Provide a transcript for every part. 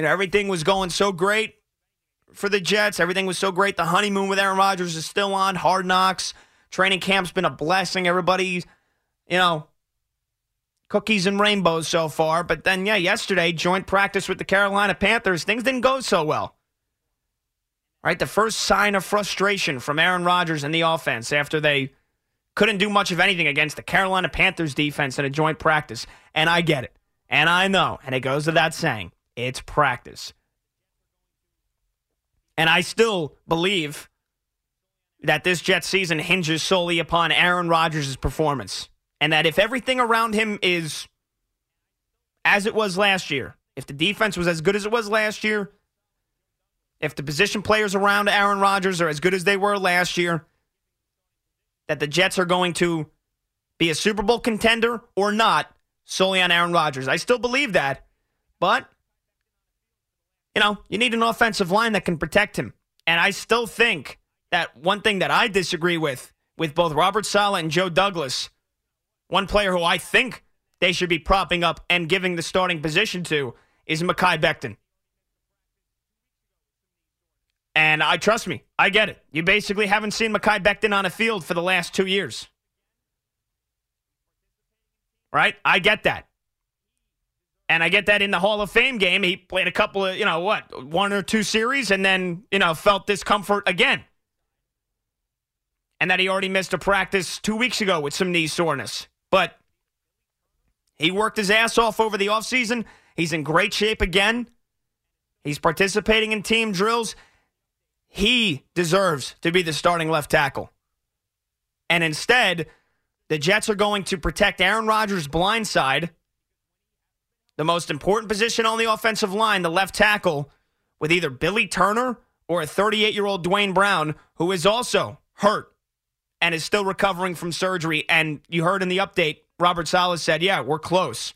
And everything was going so great for the Jets. Everything was so great. The honeymoon with Aaron Rodgers is still on. Hard knocks. Training camp's been a blessing. Everybody, you know, cookies and rainbows so far. But then, yeah, yesterday, joint practice with the Carolina Panthers, things didn't go so well. Right? The first sign of frustration from Aaron Rodgers and the offense after they couldn't do much of anything against the Carolina Panthers defense in a joint practice. And I get it. And I know. And it goes to that saying it's practice. And I still believe that this Jet season hinges solely upon Aaron Rodgers' performance and that if everything around him is as it was last year, if the defense was as good as it was last year, if the position players around Aaron Rodgers are as good as they were last year, that the Jets are going to be a Super Bowl contender or not solely on Aaron Rodgers. I still believe that, but you know, you need an offensive line that can protect him. And I still think that one thing that I disagree with with both Robert Saleh and Joe Douglas one player who I think they should be propping up and giving the starting position to is Mekhi Becton. And I trust me, I get it. You basically haven't seen Mekhi Becton on a field for the last two years. Right? I get that. And I get that in the Hall of Fame game, he played a couple of, you know, what, one or two series and then, you know, felt discomfort again. And that he already missed a practice two weeks ago with some knee soreness. But he worked his ass off over the offseason. He's in great shape again. He's participating in team drills. He deserves to be the starting left tackle. And instead, the Jets are going to protect Aaron Rodgers' blind side, the most important position on the offensive line, the left tackle, with either Billy Turner or a 38 year old Duane Brown, who is also hurt and is still recovering from surgery. And you heard in the update, Robert Saleh said, yeah, we're close.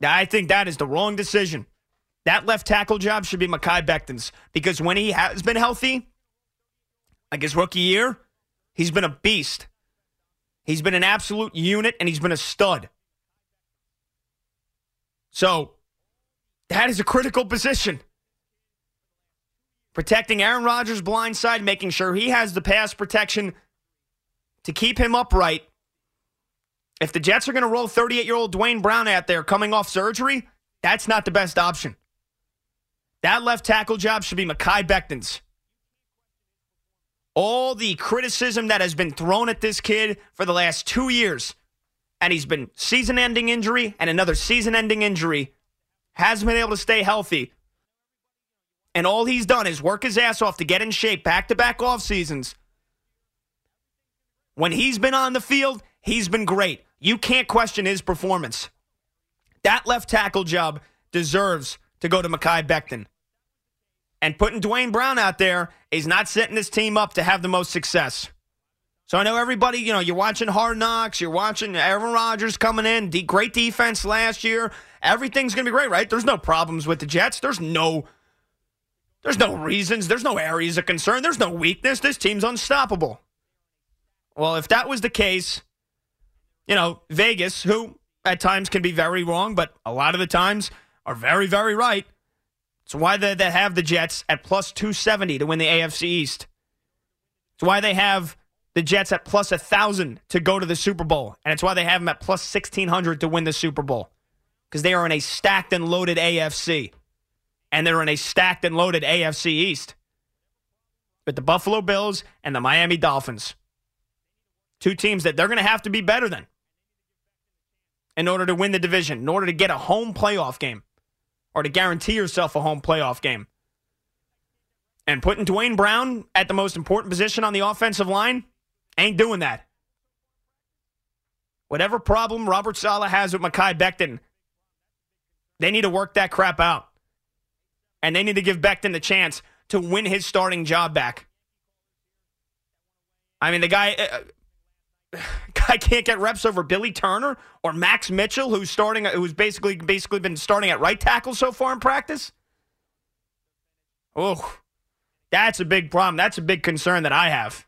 I think that is the wrong decision. That left tackle job should be Mekhi Becton's because when he has been healthy, like his rookie year, he's been a beast. He's been an absolute unit and he's been a stud. So that is a critical position protecting Aaron Rodgers' blind side, making sure he has the pass protection to keep him upright. If the Jets are going to roll 38 year old Duane Brown out there coming off surgery, that's not the best option. That left tackle job should be Mekhi Becton's. All the criticism that has been thrown at this kid for the last two years, and he's been season ending injury and another season ending injury, hasn't been able to stay healthy and all he's done is work his ass off to get in shape back to back off seasons. When he's been on the field, he's been great. You can't question his performance. That left tackle job deserves to go to Mekhi Becton. And putting Duane Brown out there is not setting this team up to have the most success. So I know everybody, you know, you're watching Hard Knocks, you're watching Aaron Rodgers coming in, great defense last year. Everything's going to be great, right? There's no problems with the Jets. There's no there's no reasons. There's no areas of concern. There's no weakness. This team's unstoppable. Well, if that was the case, you know, Vegas, who at times can be very wrong, but a lot of the times are very, very right. It's why they, they have the Jets at plus 270 to win the AFC East. It's why they have the Jets at plus 1,000 to go to the Super Bowl. And it's why they have them at plus 1,600 to win the Super Bowl. because they are in a stacked and loaded AFC. And they're in a stacked and loaded AFC East with the Buffalo Bills and the Miami Dolphins. Two teams that they're going to have to be better than in order to win the division, in order to get a home playoff game or to guarantee yourself a home playoff game. And putting Duane Brown at the most important position on the offensive line ain't doing that. Whatever problem Robert Saleh has with Mekhi Becton, they need to work that crap out. And they need to give Becton the chance to win his starting job back. I mean, the guy, uh, guy can't get reps over Billy Turner or Max Mitchell, who's starting, who's basically basically been starting at right tackle so far in practice. Oh, that's a big problem. That's a big concern that I have.